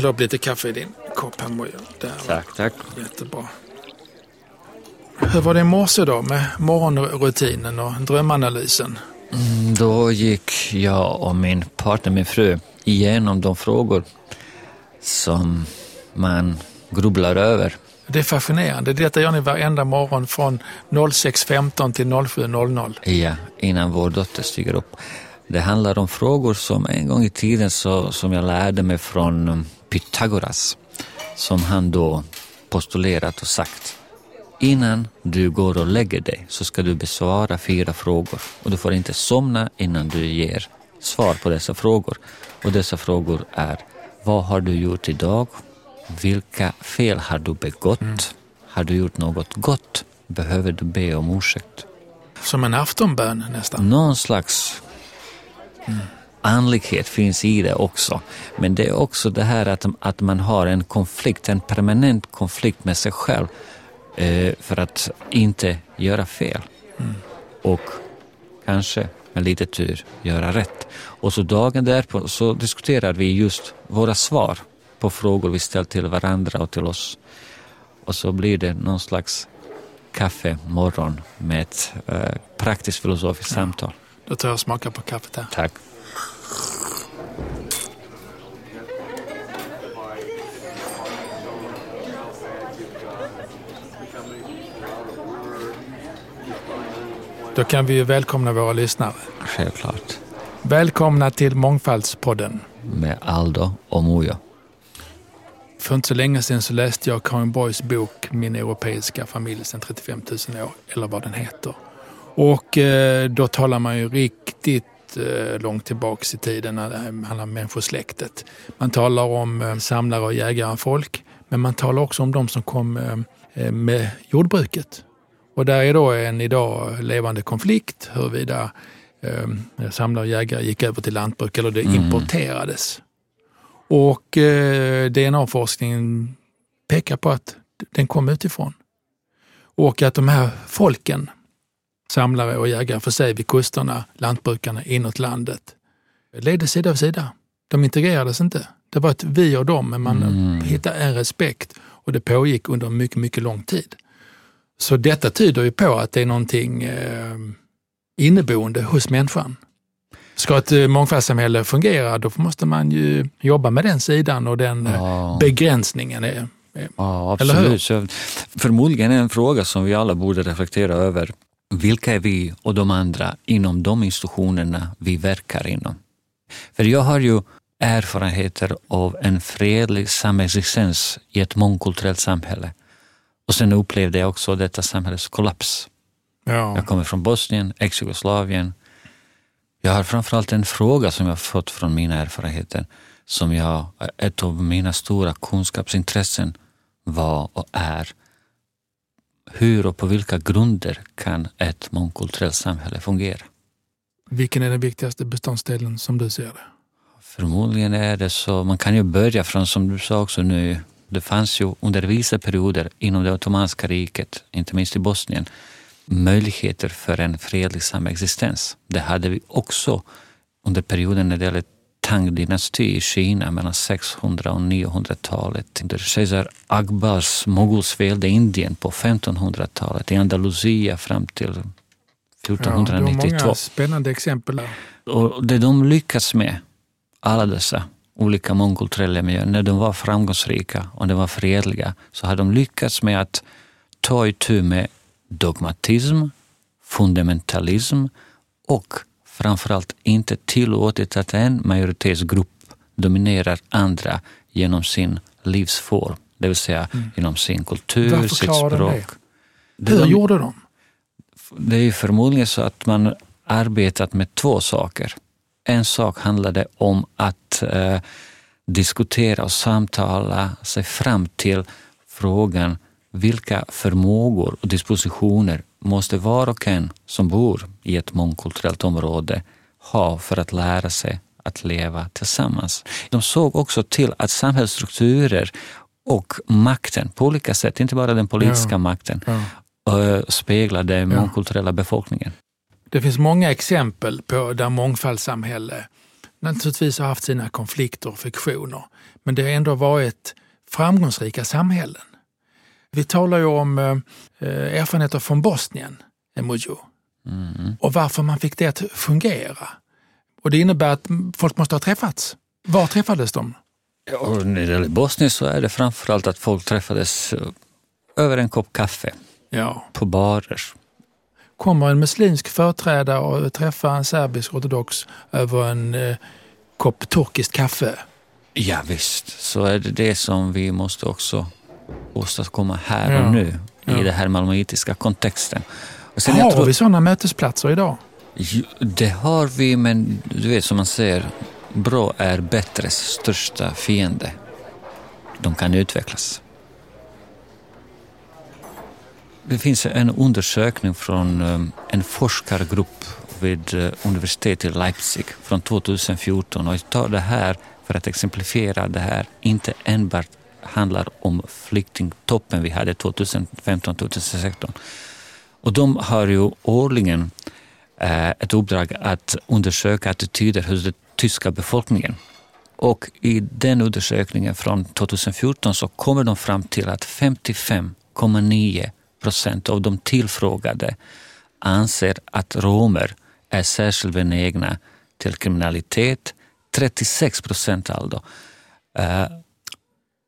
hälla upp lite kaffe i din kopp här Mojo. Där. Tack, tack. Jättebra. Hur var det i morse då med morgonrutinen och drömanalysen? Mm, Då gick jag och min partner, min fru, igenom de frågor som man grubblar över. Det är fascinerande. Detta gör ni varenda morgon från 06.15 till 07.00. Ja, innan vår dotter stiger upp. Det handlar om frågor som en gång i tiden så, som jag lärde mig från um, Pythagoras, som han då postulerat och sagt. Innan du går och lägger dig så ska du besvara fyra frågor och du får inte somna innan du ger svar på dessa frågor. Och dessa frågor är, vad har du gjort idag? Vilka fel har du begått? Har du gjort något gott? Behöver du be om ursäkt? Som en aftonbön nästan. Någon slags andlighet finns i det också. Men det är också det här att, att man har en konflikt, en permanent konflikt med sig själv eh, för att inte göra fel. Och kanske med lite tur göra rätt. Och så dagen därpå så diskuterar vi just våra svar på frågor vi ställt till varandra och till oss. Och så blir det någon slags kaffe morgon med ett eh, praktiskt filosofiskt samtal. Då tar jag och smakar på kaffet här. Tack. Då kan vi ju välkomna våra lyssnare. Självklart. Välkomna till Mångfaldspodden. Med Aldo och Mojo. För inte så länge sedan så läste jag Karin Boys bok Min europeiska familj sedan 35 000 år, eller vad den heter. Och eh, då talar man ju riktigt eh, långt tillbaks i tiden när det handlar om människosläktet. Man talar om eh, samlare och jägare folk, men man talar också om de som kom med jordbruket. Och där är då en idag levande konflikt huruvida eh, samlare och jägare gick över till lantbruk eller det importerades. Och eh, DNA-forskningen pekar på att den kom utifrån. Och att de här folken, samlare och jägare för sig vid kusterna, lantbrukarna inåt landet, levde sida vid sida. De integrerades inte. Det var ett vi och dem, men man hittade en respekt och det pågick under mycket, mycket lång tid. Så detta tyder ju på att det är någonting eh, inneboende hos människan. Ska ett eh, mångfaldssamhälle fungera, då måste man ju jobba med den sidan och den eh, Ja. begränsningen. Är, är. Ja, Eller hur? absolut. Så förmodligen är en fråga som vi alla borde reflektera över. Vilka är vi och de andra inom de institutionerna vi verkar inom? För jag har ju erfarenheter av en fredlig samexistens i ett mångkulturellt samhälle. Och sen upplevde jag också detta samhälles kollaps. Ja. Jag kommer från Bosnien, ex-Jugoslavien. Jag har framförallt en fråga som jag fått från mina erfarenheter som jag, ett av mina stora kunskapsintressen var och är hur och på vilka grunder kan ett mångkulturellt samhälle fungera? Vilken är den viktigaste beståndsdelen som du ser det? Förmodligen är det så, man kan ju börja från som du sa också nu, det fanns ju under vissa perioder inom det ottomanska riket, inte minst i Bosnien, möjligheter för en fredlig samexistens. Det hade vi också under perioden när det gäller Tang-dynasti i Kina mellan 600 och 900-talet. Under kejsar Akbars mogulsvälde i Indien på 1500-talet, i Andalusia fram till Ja, du har 1492. många spännande exempel där. Och det de lyckas med, alla dessa olika mångkulturella miljöer, när de var framgångsrika och de var fredliga, så har de lyckats med att ta itu med dogmatism, fundamentalism och framförallt inte tillåtit att en majoritetsgrupp dominerar andra genom sin livsform, det vill säga genom sin kultur, sitt språk. det? Hur de- gjorde de? det är förmodligen så att man arbetat med två saker. En sak handlade om att eh, diskutera och samtala sig fram till frågan vilka förmågor och dispositioner måste var och en som bor i ett mångkulturellt område ha för att lära sig att leva tillsammans. De såg också till att samhällsstrukturer och makten på olika sätt, inte bara den politiska Ja. makten, Ja. speglar den mångkulturella befolkningen. Det finns många exempel på där mångfaldssamhälle naturligtvis har haft sina konflikter och friktioner. Men det har ändå varit framgångsrika samhällen. Vi talar ju om eh, erfarenheter från Bosnien, Emojo, mm. och varför man fick det att fungera. Och det innebär att folk måste ha träffats. Var träffades de? Ja, när det gäller Bosnien så är det framförallt att folk träffades eh, över en kopp kaffe, ja. på barer. Kommer en muslimsk företrädare och träffar en serbisk ortodox över en eh, kopp turkiskt kaffe? Ja, visst, så är det det som vi måste också åstadkomma här ja. och nu i ja. den här malmöitiska kontexten. Och sen har tror... vi sådana mötesplatser idag? Det har vi, men du vet som man säger, bra är bättres största fiende. De kan utvecklas. Det finns en undersökning från um, en forskargrupp vid uh, universitetet i Leipzig från 2014 och jag tar det här för att exemplifiera det här inte enbart handlar om flyktingtoppen vi hade 2015-2016. Och de har ju årligen eh, ett uppdrag att undersöka attityder hos den tyska befolkningen. Och i den undersökningen från 2014 så kommer de fram till att 55,9 procent av de tillfrågade anser att romer är särskilt benägna till kriminalitet. 36 procent alltså eh,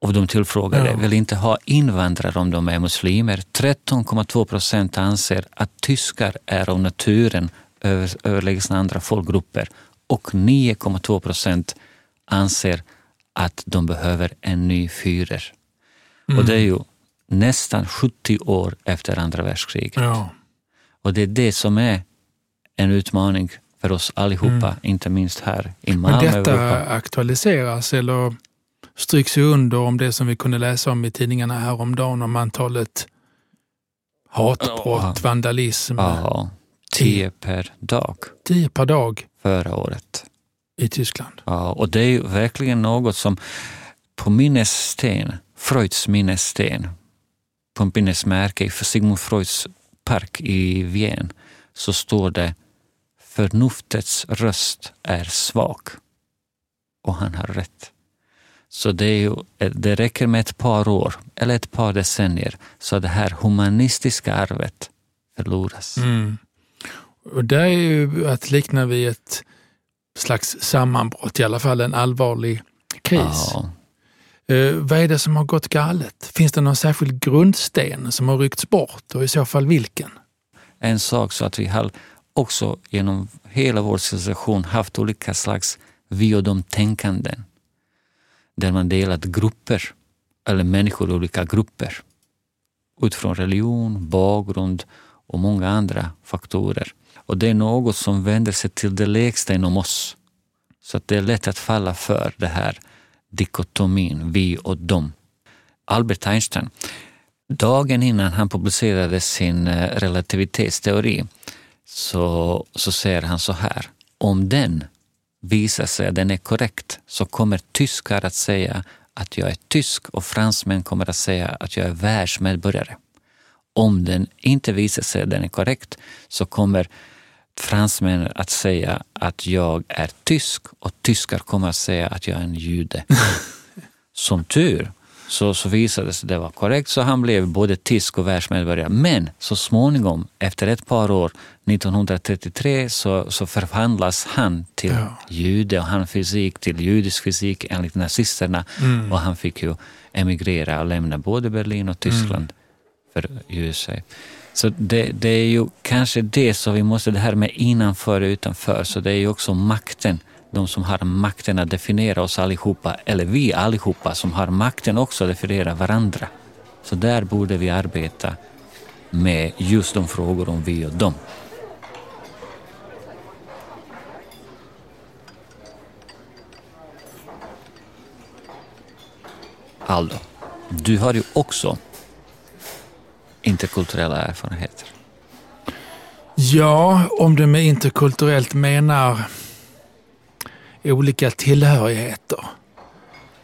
av de tillfrågade ja. vill inte ha invandrare om de är muslimer. 13,2 procent anser att tyskar är av naturen överlägsna andra folkgrupper och 9,2 procent anser att de behöver en ny Führer. Mm. Och det är ju nästan 70 år efter andra världskriget. Ja. Och det är det som är en utmaning för oss allihopa, mm. inte minst här i Malmö. Men detta Europa. aktualiseras eller stryks ju under om det som vi kunde läsa om i tidningarna häromdagen om antalet hatbrott, ja. vandalism. Ja, tio per dag. Tio per dag. Förra året. I Tyskland. Ja, och det är ju verkligen något som på minnessten, Freuds minnessten, på minnesmärke för Sigmund Freuds park i Wien, så står det förnuftets röst är svag. Och han har rätt. Så det, är ju, det räcker med ett par år eller ett par decennier så det här humanistiska arvet förloras. Mm. Och det är ju att likna vid ett slags sammanbrott, i alla fall en allvarlig kris. Ja. Eh, vad är det som har gått galet? Finns det någon särskild grundsten som har ryckts bort och i så fall vilken? En sak så att vi har också genom hela vår civilisation haft olika slags vi och de-tänkanden där man delat grupper, eller människor i olika grupper utifrån religion, bakgrund och många andra faktorer. Och det är något som vänder sig till det lägsta inom oss. Så att det är lätt att falla för det här dikotomin, vi och dem. Albert Einstein, dagen innan han publicerade sin eh, relativitetsteori så, så säger han så här, om den visar sig att den är korrekt så kommer tyskar att säga att jag är tysk och fransmän kommer att säga att jag är världsmedborgare. Om den inte visar sig att den är korrekt så kommer fransmän att säga att jag är tysk och tyskar kommer att säga att jag är en jude. Som tur så, så visade det sig det var korrekt, så han blev både tysk och världsmedborgare. Men så småningom, efter ett par år, 1933, så, så förvandlas han till ja. jude och han fysik till judisk fysik enligt nazisterna. Mm. Och han fick ju emigrera och lämna både Berlin och Tyskland mm. för USA. Så det, det, är ju kanske det som vi måste, det här med innanför och utanför, så det är ju också makten de som har makten att definiera oss allihopa, eller vi allihopa som har makten också att definiera varandra. Så där borde vi arbeta med just de frågor om vi och dem. Aldo, du har ju också interkulturella erfarenheter. Ja, om du med interkulturellt menar olika tillhörigheter.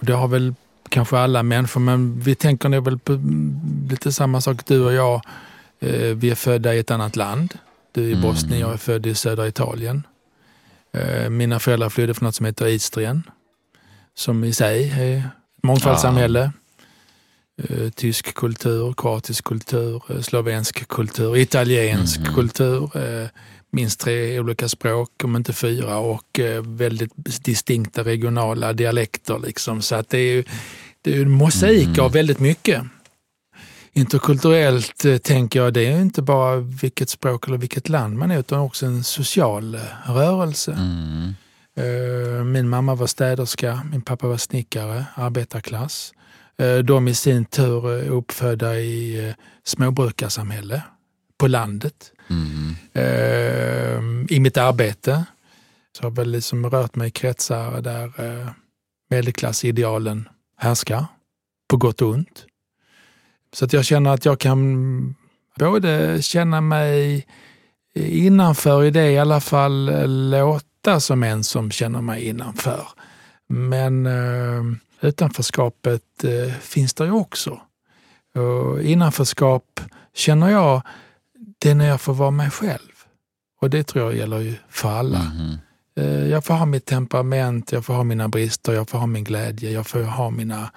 Det har väl kanske alla människor, men vi tänker nog väl på lite samma sak du och jag. Eh, vi är födda i ett annat land. Du är i mm. Bosnien, jag är född i södra Italien. Eh, mina föräldrar flydde från något som heter Idstrien, som i sig är ett mångfaldssamhälle. Ja. Tysk kultur, kroatisk kultur, slovensk kultur, italiensk mm. kultur minst tre olika språk, om inte fyra, och väldigt distinkta regionala dialekter. Liksom. Så att det är, det är en mosaik mm. av väldigt mycket. Interkulturellt eh, tänker jag, det är inte bara vilket språk eller vilket land man är, utan också en social eh, rörelse. Mm. Eh, min mamma var städerska, min pappa var snickare, arbetarklass. De i sin tur är uppfödda i småbrukarsamhälle på landet. Mm. I mitt arbete så har jag väl liksom rört mig i kretsar där eh, medelklassidealen härskar, på gott och ont. Så att jag känner att jag kan både känna mig innanför i det, i alla fall eh, låta som en som känner mig innanför. Men eh, utanförskapet eh, finns där ju också. Och innanförskap känner jag, det är när jag får vara mig själv. Och det tror jag gäller ju för alla. Mm. Jag får ha mitt temperament, jag får ha mina brister, jag får ha min glädje, jag får ha mina,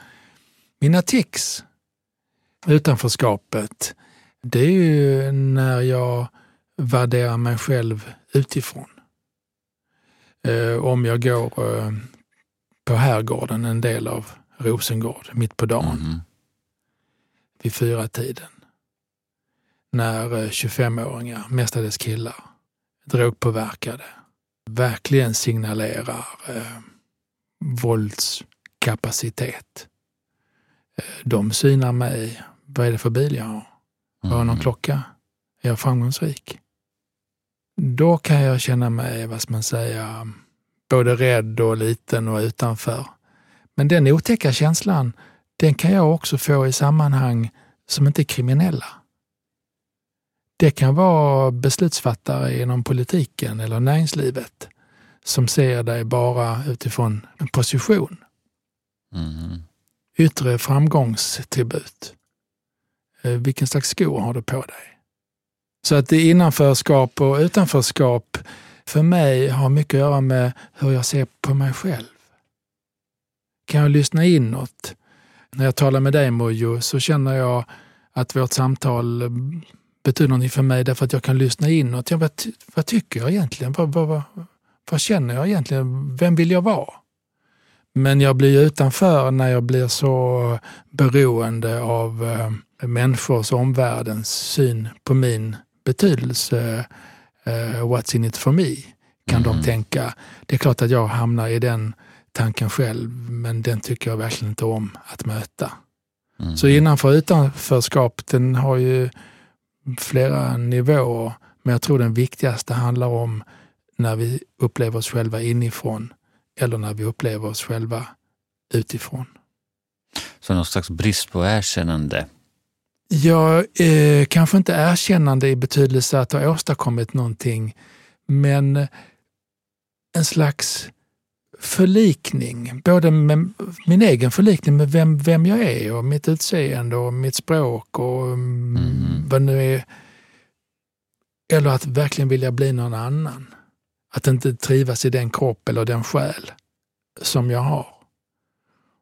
mina tics utanförskapet, det är ju när jag värderar mig själv utifrån. Eh, om jag går eh, på Herrgården, en del av Rosengård, mitt på dagen, mm. vid fyra tiden när 25-åringar, eh, mestadels killar, drogpåverkade, verkligen signalerar eh, våldskapacitet. De synar mig vad är det för bil jag har? Har jag någon mm. klocka? Är jag framgångsrik? Då kan jag känna mig, vad ska man säga, både rädd och liten och utanför. Men den otäcka känslan, den kan jag också få i sammanhang som inte är kriminella. Det kan vara beslutsfattare inom politiken eller näringslivet som ser dig bara utifrån en position. Mm. Yttre framgångstribut. Eh, vilken slags skor har du på dig? Så att det innanförskap och utanförskap för mig har mycket att göra med hur jag ser på mig själv. Kan jag lyssna inåt? När jag talar med dig Mojo så känner jag att vårt samtal betyder någonting för mig därför att jag kan lyssna inåt. Ja, vad, vad tycker jag egentligen? Vad, vad, vad, vad känner jag egentligen? Vem vill jag vara? Men jag blir utanför när jag blir så beroende av eh, människors, omvärldens syn på min betydelse. Uh, what's in it for me? Kan mm. de tänka. Det är klart att jag hamnar i den tanken själv, men den tycker jag verkligen inte om att möta. Mm. Så innanför och utanförskap, den har ju flera nivåer, men jag tror den viktigaste handlar om när vi upplever oss själva inifrån eller när vi upplever oss själva utifrån. Så någon slags brist på erkännande Ja, eh, kanske inte erkännande i betydelse att ha åstadkommit någonting, men en slags förlikning, både med min egen förlikning med vem, vem jag är och mitt utseende och mitt språk och mm. vad nu är. Eller att verkligen vilja bli någon annan. Att inte trivas i den kropp eller den själ som jag har.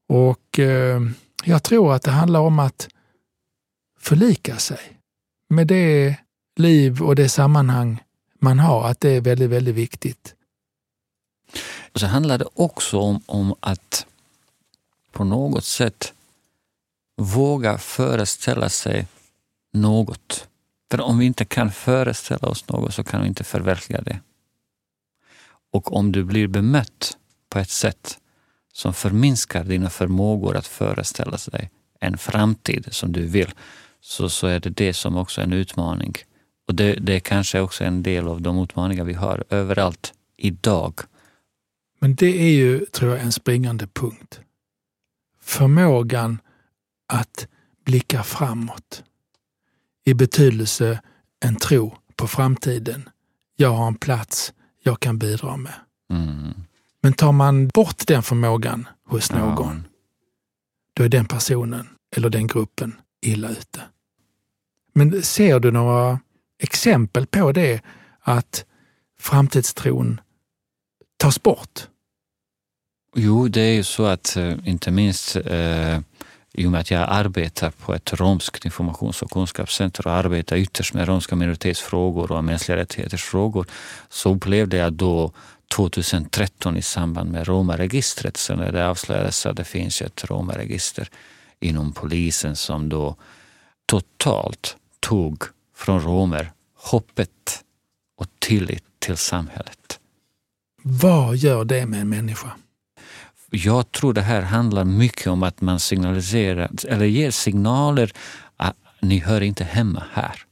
Och eh, jag tror att det handlar om att förlika sig med det liv och det sammanhang man har, att det är väldigt, väldigt viktigt. Och så handlar det också om, om att på något sätt våga föreställa sig något. För om vi inte kan föreställa oss något så kan vi inte förverkliga det. Och om du blir bemött på ett sätt som förminskar dina förmågor att föreställa sig en framtid som du vill, så, så är det det som också är en utmaning. Och det, det är kanske också en del av de utmaningar vi har överallt idag. Men det är ju, tror jag, en springande punkt. Förmågan att blicka framåt i betydelse en tro på framtiden. Jag har en plats jag kan bidra med. Mm. Men tar man bort den förmågan hos någon, ja. då är den personen eller den gruppen illa ute. Men ser du några exempel på det, att framtidstron tas bort? Jo, det är ju så att eh, inte minst eh, i och med att jag arbetar på ett romskt informations och kunskapscenter och arbetar ytterst med romska minoritetsfrågor och mänskliga rättigheters frågor, så upplevde jag då 2013 i samband med romaregistret, så när det avslöjades att det finns ett romaregister inom polisen som då totalt tog från romer hoppet och tillit till samhället. Vad gör det med en människa? Jag tror det här handlar mycket om att man signaliserar, eller ger signaler att ni hör inte hemma här.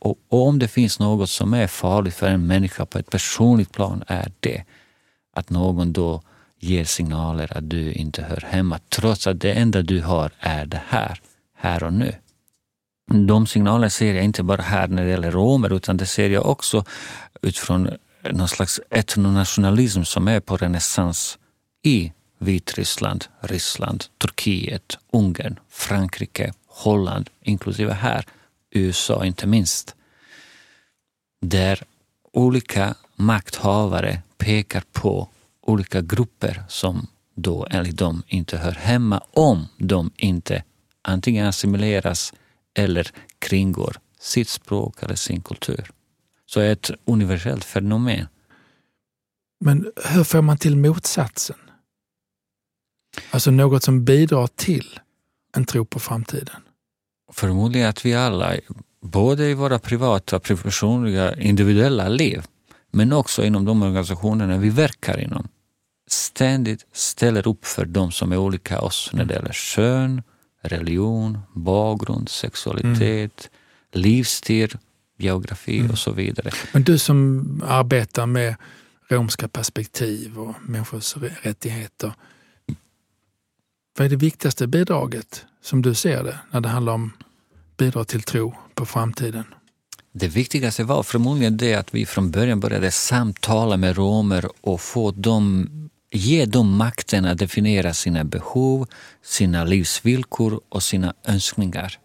Och om det finns något som är farligt för en människa på ett personligt plan är det att någon då ger signaler att du inte hör hemma trots att det enda du har är det här, här och nu. De signalerna ser jag inte bara här när det gäller romer utan det ser jag också utifrån någon slags etnonationalism som är på renässans i Vitryssland, Ryssland, Turkiet, Ungern, Frankrike, Holland, inklusive här, USA inte minst. Där olika makthavare pekar på olika grupper som då enligt dem inte hör hemma om de inte antingen assimileras eller kringgår sitt språk eller sin kultur. Så är ett universellt fenomen. Men hur får man till motsatsen? Alltså något som bidrar till en tro på framtiden? Förmodligen att vi alla, både i våra privata, personliga, individuella liv, men också inom de organisationerna vi verkar inom, ständigt ställer upp för de som är olika oss när det gäller kön, religion, bakgrund, sexualitet, mm. livsstil, geografi mm. och så vidare. Men du som arbetar med romska perspektiv och människors rättigheter. Vad är det viktigaste bidraget som du ser det när det handlar om bidrag till tro på framtiden? Det viktigaste var förmodligen det att vi från början började samtala med romer och få dem, ge dem makten att definiera sina behov, sina livsvillkor och sina önskningar.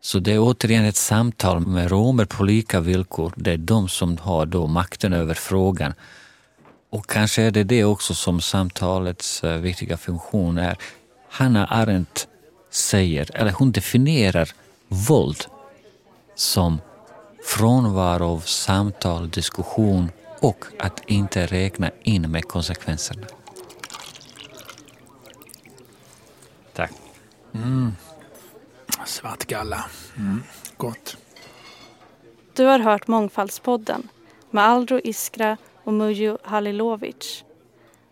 Så det är återigen ett samtal med romer på lika villkor. Det är de som har då makten över frågan. Och kanske är det det också som samtalets eh, viktiga funktion är. Hanna Arendt säger, eller hon definierar våld som frånvaro av samtal, diskussion och att inte räkna in med konsekvenserna. Tack. Mm. Svartgalla. Mm. Gott. Du har hört Mångfaldspodden med Aldro Iskra och Mujo Halilovic.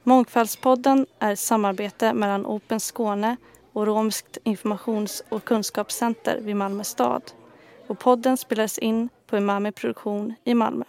Mångfaldspodden är ett samarbete mellan Open Skåne och Romskt informations och kunskapscenter vid Malmö stad. Och podden spelades in på Umami Produktion i Malmö.